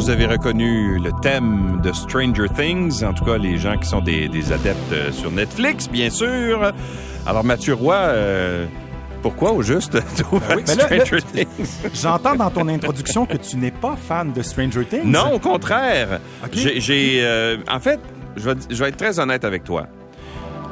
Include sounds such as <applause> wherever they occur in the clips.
vous avez reconnu le thème de Stranger Things, en tout cas les gens qui sont des, des adeptes euh, sur Netflix, bien sûr. Alors Mathieu Roy, euh, pourquoi au juste <laughs> oui, Stranger Things? <laughs> J'entends dans ton introduction que tu n'es pas fan de Stranger Things. Non, au contraire. Okay. J'ai, euh, en fait, je vais, je vais être très honnête avec toi.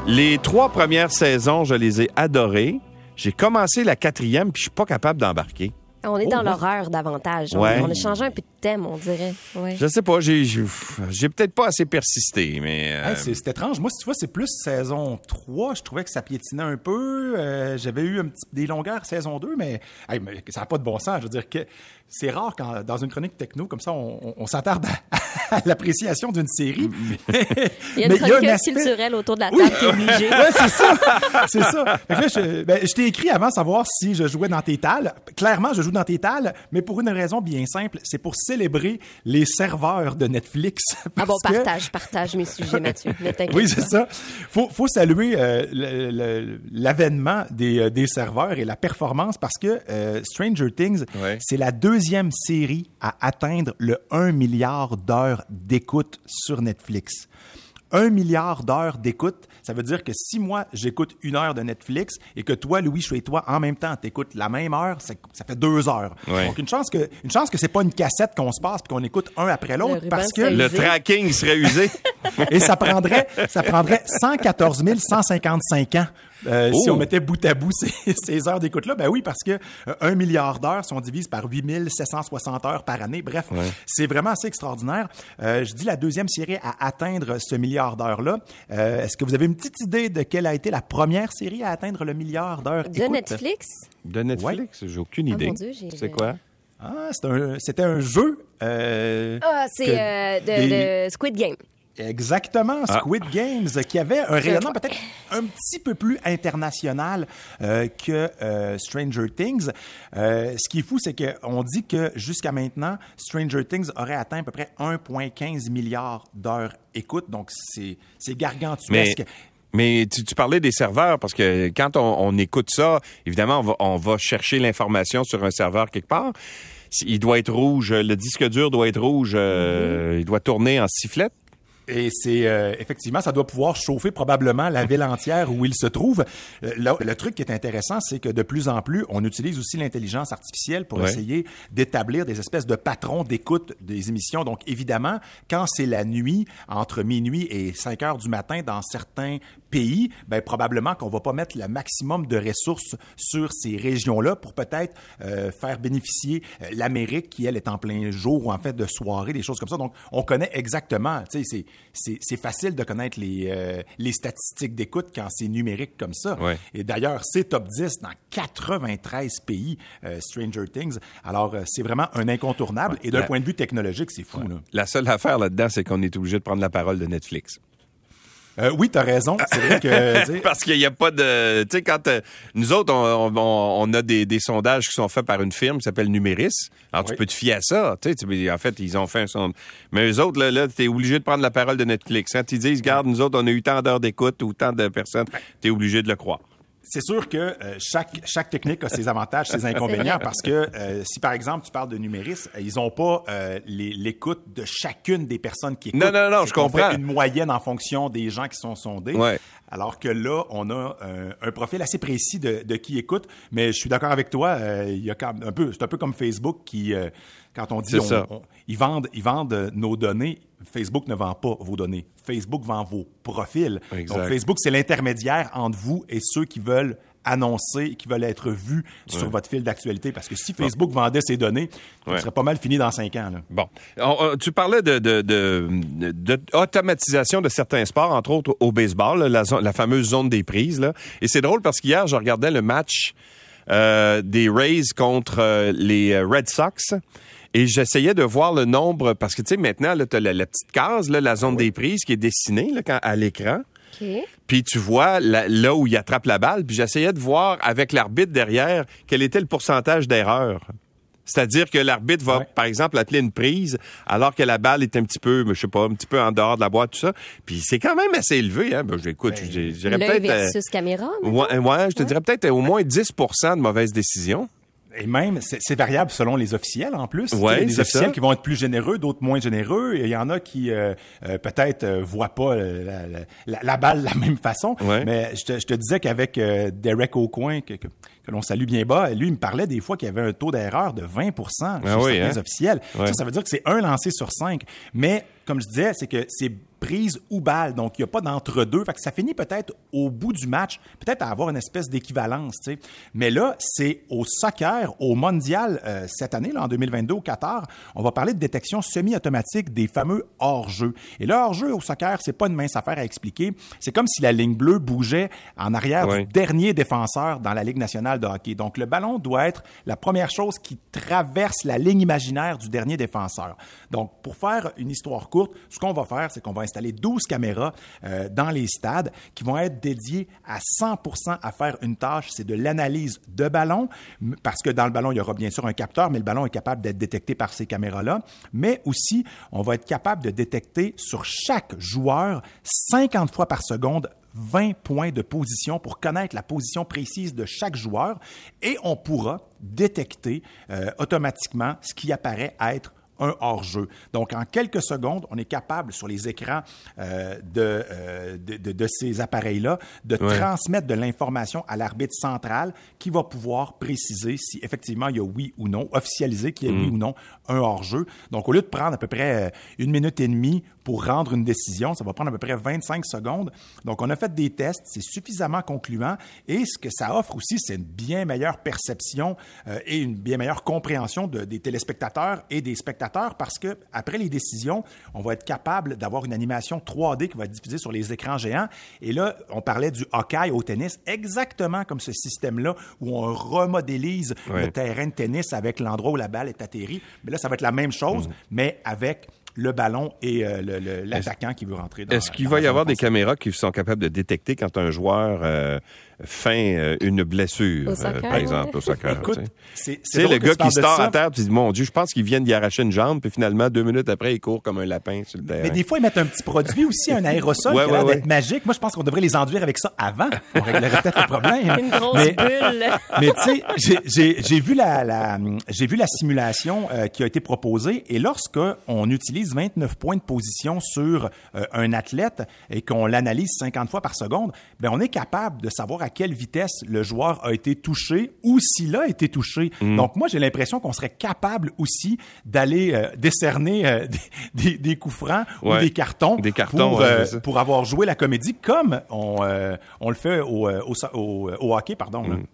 Les trois premières saisons, je les ai adorées. J'ai commencé la quatrième, puis je suis pas capable d'embarquer. On est dans oh, l'horreur davantage. Ouais. On, on, a changé un peu de thème, on dirait. Ouais. Je sais pas, j'ai, j'ai, peut-être pas assez persisté, mais... Euh... Hey, c'est, c'est étrange. Moi, si tu vois, c'est plus saison 3. Je trouvais que ça piétinait un peu. Euh, j'avais eu un petit, des longueurs saison 2, mais, hey, mais ça n'a pas de bon sens. Je veux dire que c'est rare quand, dans une chronique techno, comme ça, on, on, on s'attarde à, à <laughs> l'appréciation d'une série. <laughs> il y a une chronique aspect... culturelle autour de la table qui est obligée. <laughs> ouais, c'est ça. C'est ça. Fait que là, je, ben, je t'ai écrit avant savoir si je jouais dans tes tales. Clairement, je joue dans tes tales, mais pour une raison bien simple, c'est pour célébrer les serveurs de Netflix. Ah bon, que... partage, partage mes sujets, Mathieu. oui, c'est ça. Faut, faut saluer euh, l'avènement des, euh, des serveurs et la performance parce que euh, Stranger Things, ouais. c'est la deuxième série à atteindre le 1 milliard d'heures d'écoute sur Netflix. 1 milliard d'heures d'écoute, ça veut dire que si moi, j'écoute une heure de Netflix et que toi, Louis, je et toi, en même temps, t'écoutes la même heure, ça, ça fait deux heures. Ouais. Donc, une chance que, une chance que c'est pas une cassette qu'on se passe puis qu'on écoute un après l'autre parce que... Le tracking serait usé. <laughs> et ça prendrait, ça prendrait 114 155 ans euh, oh. si on mettait bout à bout <laughs> ces, ces heures d'écoute-là, ben oui, parce que euh, un milliard d'heures, si on divise par 8760 heures par année, bref, ouais. c'est vraiment assez extraordinaire. Euh, je dis la deuxième série à atteindre ce milliard d'heures-là. Euh, est-ce que vous avez une petite idée de quelle a été la première série à atteindre le milliard d'heures De écoute? Netflix? De Netflix? Ouais. J'ai aucune idée. Oh c'est quoi? Ah, c'était un, un, jeu. Euh, ah, c'est de, des... de Squid Game. Exactement, Squid ah. Games, qui avait un rayonnement peut-être un petit peu plus international euh, que euh, Stranger Things. Euh, ce qui est fou, c'est qu'on dit que jusqu'à maintenant, Stranger Things aurait atteint à peu près 1,15 milliard d'heures écoute, donc c'est gargantuesque. Mais... Mais tu, tu, parlais des serveurs parce que quand on, on écoute ça, évidemment, on va, on va chercher l'information sur un serveur quelque part. Il doit être rouge, le disque dur doit être rouge, euh, mm-hmm. il doit tourner en sifflette. Et c'est euh, effectivement, ça doit pouvoir chauffer probablement la ville entière où il se trouve. Euh, le, le, truc qui est intéressant, c'est que de plus en plus, on utilise aussi l'intelligence artificielle pour ouais. essayer d'établir des espèces de patrons d'écoute des émissions. Donc évidemment, quand c'est la nuit, entre minuit et 5 heures du matin, dans certains pays, ben probablement qu'on va pas mettre le maximum de ressources sur ces régions-là pour peut-être euh, faire bénéficier euh, l'Amérique qui elle est en plein jour ou en fait de soirée, des choses comme ça. Donc on connaît exactement, tu sais, c'est c'est facile de connaître les euh, les statistiques d'écoute quand c'est numérique comme ça. Ouais. Et d'ailleurs, c'est top 10 dans 93 pays euh, Stranger Things. Alors c'est vraiment un incontournable ouais. et d'un point de vue technologique, c'est fou ouais. là. La seule affaire là-dedans, c'est qu'on est obligé de prendre la parole de Netflix. Euh, oui, t'as raison. C'est vrai que <laughs> parce qu'il n'y a pas de, tu sais, quand euh, nous autres, on, on, on a des, des, sondages qui sont faits par une firme qui s'appelle Numéris. Alors oui. tu peux te fier à ça. Tu sais, en fait, ils ont fait un sondage. Mais eux autres, là, là t'es obligé de prendre la parole de Netflix. Quand ils disent, garde, nous autres, on a eu tant d'heures d'écoute ou tant de personnes, t'es obligé de le croire c'est sûr que euh, chaque, chaque technique a ses avantages, ses inconvénients, parce que euh, si par exemple tu parles de numérisme, ils n'ont pas euh, l'écoute de chacune des personnes qui écoutent. Non, non, non, je comprends. Fait une moyenne en fonction des gens qui sont sondés. Ouais. Alors que là, on a un, un profil assez précis de, de, qui écoute. Mais je suis d'accord avec toi, euh, il y a un peu, c'est un peu comme Facebook qui, euh, quand on dit, on, on, ils vendent, ils vendent nos données. Facebook ne vend pas vos données. Facebook vend vos profils. Exact. Donc Facebook, c'est l'intermédiaire entre vous et ceux qui veulent annoncer, qui veulent être vus ouais. sur votre fil d'actualité. Parce que si Facebook bon. vendait ces données, ouais. ça serait pas mal fini dans cinq ans. Là. Bon. On, on, tu parlais de, de, de, de, automatisation de certains sports, entre autres au baseball, la, la fameuse zone des prises. Là. Et c'est drôle parce qu'hier, je regardais le match euh, des Rays contre euh, les Red Sox. Et j'essayais de voir le nombre, parce que tu sais, maintenant, tu as la, la, petite case, là, la zone oui. des prises qui est dessinée là, quand, à l'écran. Okay. Puis tu vois là, là, où il attrape la balle, puis j'essayais de voir avec l'arbitre derrière quel était le pourcentage d'erreur. C'est-à-dire que l'arbitre va, ouais. par exemple, appeler une prise alors que la balle est un petit peu, je sais pas, un petit peu en dehors de la boîte, tout ça. Puis c'est quand même assez élevé. Hein? Ben, j'écoute, ben, je dirais peut-être... versus caméra. Ouais, ouais, je te ouais. dirais peut-être au moins 10% de mauvaises décisions. Et même, c'est variable selon les officiels en plus. Ouais, des officiels qui vont être plus généreux, d'autres moins généreux. Et il y en a qui euh, euh, peut-être euh, voient pas la, la, la, balle de la même façon. Mais je te, je te disais qu'avec Derek Aucoin, que, que, que l'on salue bien bas, lui, il me parlait des fois qu'il y avait un taux d'erreur de 20% chez ah certains hein? officiels. Ça, ça veut dire que c'est un lancé sur cinq. Mais comme je disais, c'est que c'est prise ou balle. Donc, il n'y a pas d'entre-deux. Fait que ça finit peut-être au bout du match, peut-être à avoir une espèce d'équivalence. Mais là, c'est au soccer, au mondial euh, cette année, là, en 2022 au Qatar, on va parler de détection semi-automatique des fameux hors-jeux. Et le hors-jeu au soccer, c'est pas une mince affaire à expliquer. C'est comme si la ligne bleue bougeait en arrière du dernier défenseur dans la Ligue nationale de hockey. Donc, le ballon doit être la première chose qui traverse la ligne imaginaire du dernier défenseur. Donc, pour faire une histoire courte, ce qu'on va faire, c'est qu'on va installer 12 caméras euh, dans les stades qui vont être dédiées à 100% à faire une tâche, c'est de l'analyse de ballon, parce que dans le ballon, il y aura bien sûr un capteur, mais le ballon est capable d'être détecté par ces caméras-là. Mais aussi, on va être capable de détecter sur chaque joueur 50 fois par seconde 20 points de position pour connaître la position précise de chaque joueur et on pourra détecter euh, automatiquement ce qui apparaît être un hors-jeu. Donc, en quelques secondes, on est capable sur les écrans euh, euh, de, de, de, ces appareils-là de transmettre de l'information à l'arbitre central qui va pouvoir préciser si effectivement il y a oui ou non, officialiser qu'il y a oui mm. ou non un hors-jeu. Donc, au lieu de prendre à peu près euh, une minute et demie pour rendre une décision, ça va prendre à peu près 25 secondes. Donc, on a fait des tests, c'est suffisamment concluant et ce que ça offre aussi, c'est une bien meilleure perception et une bien meilleure compréhension de, des téléspectateurs et des spectateurs parce que après les décisions, on va être capable d'avoir une animation 3D qui va être diffusée sur les écrans géants. Et là, on parlait du hockey au tennis, exactement comme ce système-là où on remodélise le terrain de tennis avec l'endroit où la balle est atterrie. Mais là, ça va être la même chose, mhm. mais avec le ballon et euh, l'attaquant qui veut rentrer dans Est-ce qu'il va y avoir des caméras qui sont capables de détecter quand un joueur euh, fin euh, une blessure, euh, par exemple, au soccer. C'est le gars qui se tord à terre, tu dis, mon Dieu, je pense qu'il vient d'y arracher une jambe, puis finalement, deux minutes après, il court comme un lapin sur le terrain. Mais des fois, ils mettent un petit produit aussi, un aérosol <laughs> qui a l'air d'être magique. Moi, je pense qu'on devrait les enduire avec ça avant. On réglerait peut-être le problème. Une grosse mais, bulle. <laughs> Mais tu sais, j'ai vu la, la j'ai vu la simulation euh, qui a été proposée, et lorsque on utilise 29 points de position sur un athlète et qu'on l'analyse 50 fois par seconde, ben on est capable de savoir à à quelle vitesse le joueur a été touché ou s'il a été touché. Mm. Donc moi, j'ai l'impression qu'on serait capable aussi d'aller euh, décerner euh, <laughs> des, des, coups francs ou des cartons, des cartons pour, euh, pour, avoir joué la comédie comme on, on le fait au, au, au, hockey. Pardon, mm.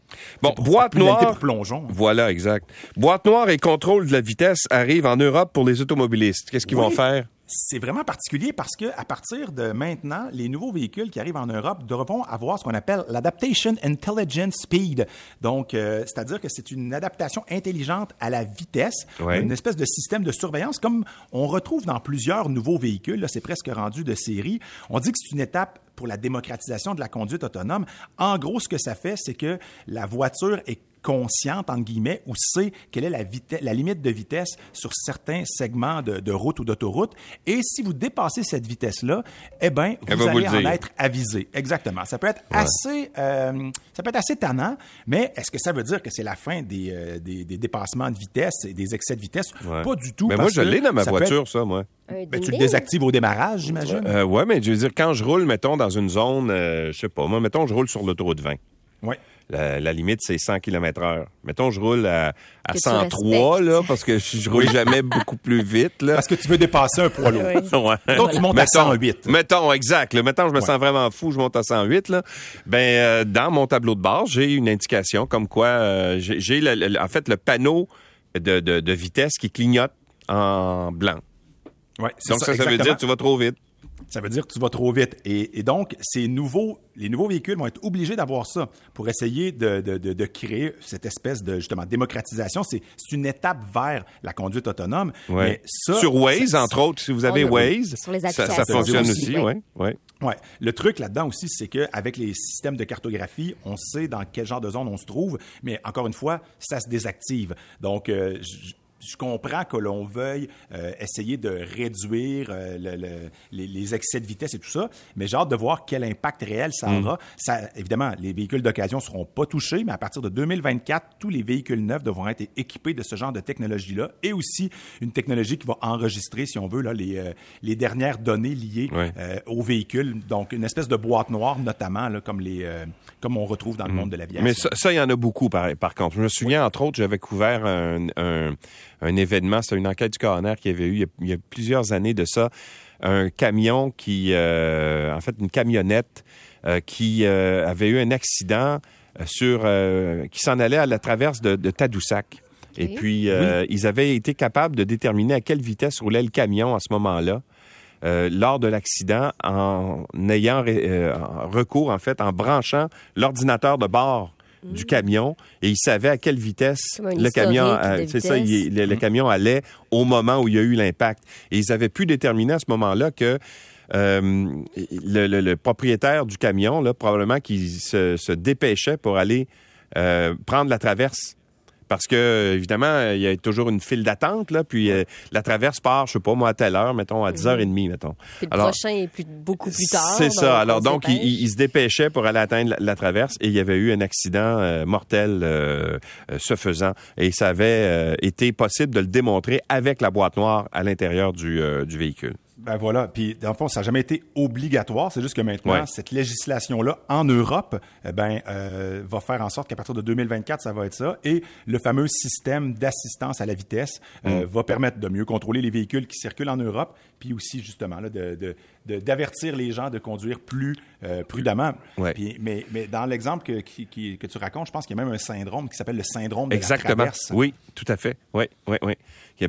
Bon, boîte noire. Plongeon. Voilà, exact. Boîte noire et contrôle de la vitesse arrivent en Europe pour les automobilistes. Qu'est-ce qu'ils vont faire? C'est vraiment particulier parce que à partir de maintenant, les nouveaux véhicules qui arrivent en Europe devront avoir ce qu'on appelle l'adaptation intelligent speed. Donc, euh, c'est-à-dire que c'est une adaptation intelligente à la vitesse, une espèce de système de surveillance comme on retrouve dans plusieurs nouveaux véhicules. Là, c'est presque rendu de série. On dit que c'est une étape pour la démocratisation de la conduite autonome. En gros, ce que ça fait, c'est que la voiture est consciente, entre guillemets, ou sait quelle est la, la limite de vitesse sur certains segments de, route ou d'autoroute. Et si vous dépassez cette vitesse-là, eh bien, vous allez en être avisé. Exactement. Ça peut être assez, euh, ça peut être assez tannant, mais est-ce que ça veut dire que c'est la fin des, euh, des, dépassements de vitesse et des excès de vitesse? Pas du tout. Mais moi, je l'ai dans ma voiture, ça, moi. Ben, tu le désactives au démarrage, j'imagine? Euh, oui, mais je veux dire, quand je roule, mettons, dans une zone, je sais pas, moi, mettons, je roule sur l'autoroute 20. Oui. La, limite, c'est 100 km heure. Mettons, je roule à, à 103, là, parce que je, je roule jamais beaucoup plus vite, là. Parce que tu veux dépasser un poids lourd. Donc, <laughs> tu montes à 108. Mettons, exact. Là. Mettons, je me sens vraiment fou, je monte à 108, là. Ben, euh, dans mon tableau de bord, j'ai une indication comme quoi, euh, j'ai, en fait, le panneau de, de, de vitesse qui clignote en blanc. Ouais, Donc, ça, ça veut dire que tu vas trop vite. Ça veut dire que tu vas trop vite. Et, donc, ces nouveaux, les nouveaux véhicules vont être obligés d'avoir ça pour essayer de, de, de, créer cette espèce de justement démocratisation. C'est une étape vers la conduite autonome. Mais ça, Sur Waze, entre autres, si vous avez Waze, ça, ça, fonctionne aussi. Oui. Ouais. Ouais. Le truc là-dedans aussi, c'est qu'avec les systèmes de cartographie, on sait dans quel genre de zone on se trouve, mais encore une fois, ça se désactive. Donc, euh, je comprends que l'on veuille euh, essayer de réduire euh, les, excès de vitesse et tout ça, mais j'ai hâte de voir quel impact réel ça mm. aura. Ça, évidemment, les véhicules d'occasion ne seront pas touchés, mais à partir de 2024, tous les véhicules neufs devront être équipés de ce genre de technologie-là et aussi une technologie qui va enregistrer, si on veut, là, les, euh, les dernières données liées aux véhicules. Donc, une espèce de boîte noire, notamment, là, comme, les, comme on retrouve dans le mm. monde de l'aviation. Mais ça, il y en a beaucoup, par, par contre. Je me souviens, entre autres, j'avais couvert un, un événement, c'est une enquête du coroner qui avait eu il y a, plusieurs années de ça, un camion qui, euh, en fait, une camionnette euh, qui euh, avait eu un accident sur, qui s'en allait à la traverse de, Tadoussac. Et puis, ils avaient été capables de déterminer à quelle vitesse roulait le camion à ce moment-là. lors de l'accident en ayant recours, en fait, en branchant l'ordinateur de bord du camion et il savait à quelle vitesse le camion, c'est ça, le, camion allait au moment où il y a eu l'impact. Et ils avaient pu déterminer à ce moment-là que euh, le, propriétaire du camion, là, probablement qu'il se, dépêchait pour aller euh, prendre la traverse parce que, évidemment, il y a toujours une file d'attente, là, puis euh, la traverse part, je sais pas, moi, à telle heure, mettons, à 10h30, mettons. Puis le prochain est plus, beaucoup plus tard. C'est ça. Alors, donc, il, se dépêchait pour aller atteindre la, traverse et il y avait eu un accident euh, mortel euh, ce faisant. Et ça avait été possible de le démontrer avec la boîte noire à l'intérieur du, du véhicule. Ben voilà. Puis, dans le fond, ça n'a jamais été obligatoire. C'est juste que maintenant, cette législation-là, en Europe, eh ben, euh, va faire en sorte qu'à partir de 2024, ça va être ça. Et le fameux système d'assistance à la vitesse euh, mm. va permettre de mieux contrôler les véhicules qui circulent en Europe, puis aussi, justement, là, de, d'avertir les gens de conduire plus euh, prudemment. Puis, mais, mais dans l'exemple que, que tu racontes, je pense qu'il y a même un syndrome qui s'appelle le syndrome de Exactement. la traverse. Oui, tout à fait. Oui, oui, oui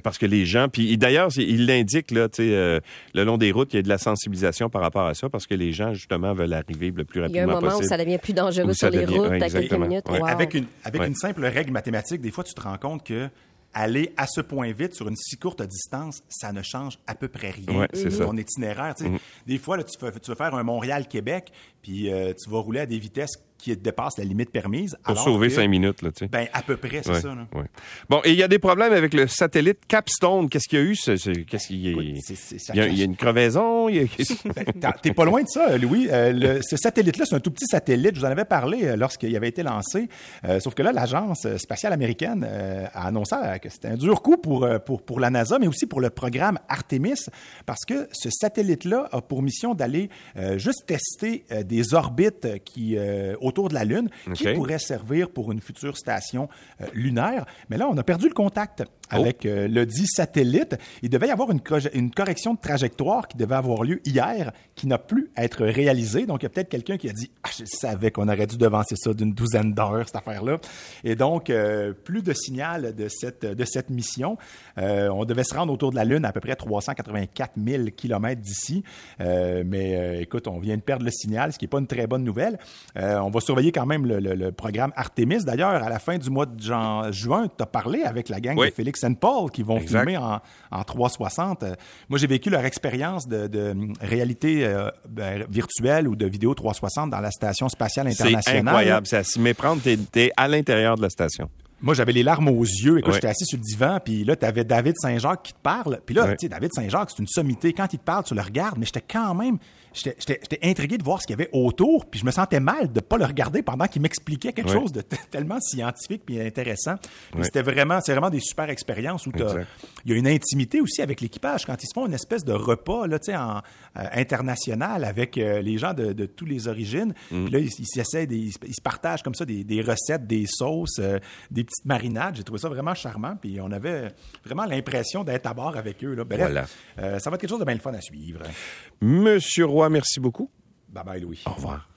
parce que les gens, puis d'ailleurs, il l'indique là, tu sais, euh, le long des routes, il y a de la sensibilisation par rapport à ça, parce que les gens justement veulent arriver le plus rapidement possible. Il y a un moment où ça devient plus dangereux sur les routes à quelques minutes. Avec une avec une simple règle mathématique, des fois, tu te rends compte que aller à ce point vite sur une si courte distance, ça ne change à peu près rien. Ouais, c'est ton itinéraire. Mm-hmm. Des fois, là, tu, vas, faire un Montréal-Québec, puis euh, tu vas rouler à des vitesses qui dépasse la limite permise. Pour sauver cinq minutes, là, tu sais. Ben, à peu près, c'est ça. Là. Bon, et il y a des problèmes avec le satellite Capstone. Qu'est-ce qu'il y a eu? Qu'est-ce qu'il y, a... il y a une crevaison? Ben, t'es pas loin de ça, Louis. Euh, ce satellite-là, c'est un tout petit satellite. Je vous en avais parlé euh, lorsqu'il avait été lancé. Euh, sauf que là, l'Agence spatiale américaine a annoncé que c'était un dur coup pour, pour, pour la NASA, mais aussi pour le programme Artemis, parce que ce satellite-là a pour mission d'aller juste tester des orbites qui autour de la Lune qui pourrait servir pour une future station euh, lunaire. Mais là, on a perdu le contact avec oh. euh, le dit satellite. Il devait y avoir une, une, correction de trajectoire qui devait avoir lieu hier, qui n'a plus à être réalisée. Donc, il y a peut-être quelqu'un qui a dit ah, Je savais qu'on aurait dû devancer ça d'une douzaine d'heures, cette affaire-là. Et donc, euh, plus de signal de cette, de cette mission. on devait se rendre autour de la Lune à, peu près 384 000 kilomètres d'ici. mais écoute, on vient de perdre le signal, ce qui n'est pas une très bonne nouvelle. on va surveiller quand même le, programme Artemis. D'ailleurs, à la fin du mois de juin, tu as parlé avec la gang de Félix and Paul qui vont filmer en, 360. Euh, moi, j'ai vécu leur expérience de, réalité euh, ben, virtuelle ou de vidéo 360 dans la Station spatiale internationale. C'est incroyable. C'est à s'y méprendre. Tu es, à l'intérieur de la station. Moi, j'avais les larmes aux yeux. Écoute, j'étais assis sur le divan, puis là, tu avais David Saint-Jacques qui te parle. Puis là, tu sais, David Saint-Jacques, c'est une sommité. Quand il te parle, tu le regardes, mais j'étais quand même j'étais intrigué de voir ce qu'il y avait autour, puis je me sentais mal de ne pas le regarder pendant qu'il m'expliquait quelque chose de tellement scientifique puis intéressant. C'était vraiment, c'est vraiment des super expériences où il y a une intimité aussi avec l'équipage quand ils se font une espèce de repas là, en, euh, international avec euh, les gens de, de toutes les origines. Mm. Puis là, ils, ils, ils, se partagent comme ça des, des recettes, des sauces, euh, des petites marinades. J'ai trouvé ça vraiment charmant, puis on avait vraiment l'impression d'être à bord avec eux. Là. Bref, ça va être quelque chose de bien le fun à suivre. Monsieur Roy, merci beaucoup. Bye bye, Louis. Au revoir.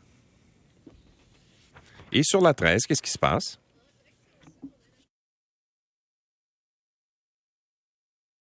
Et sur la 13, qu'est-ce qui se passe?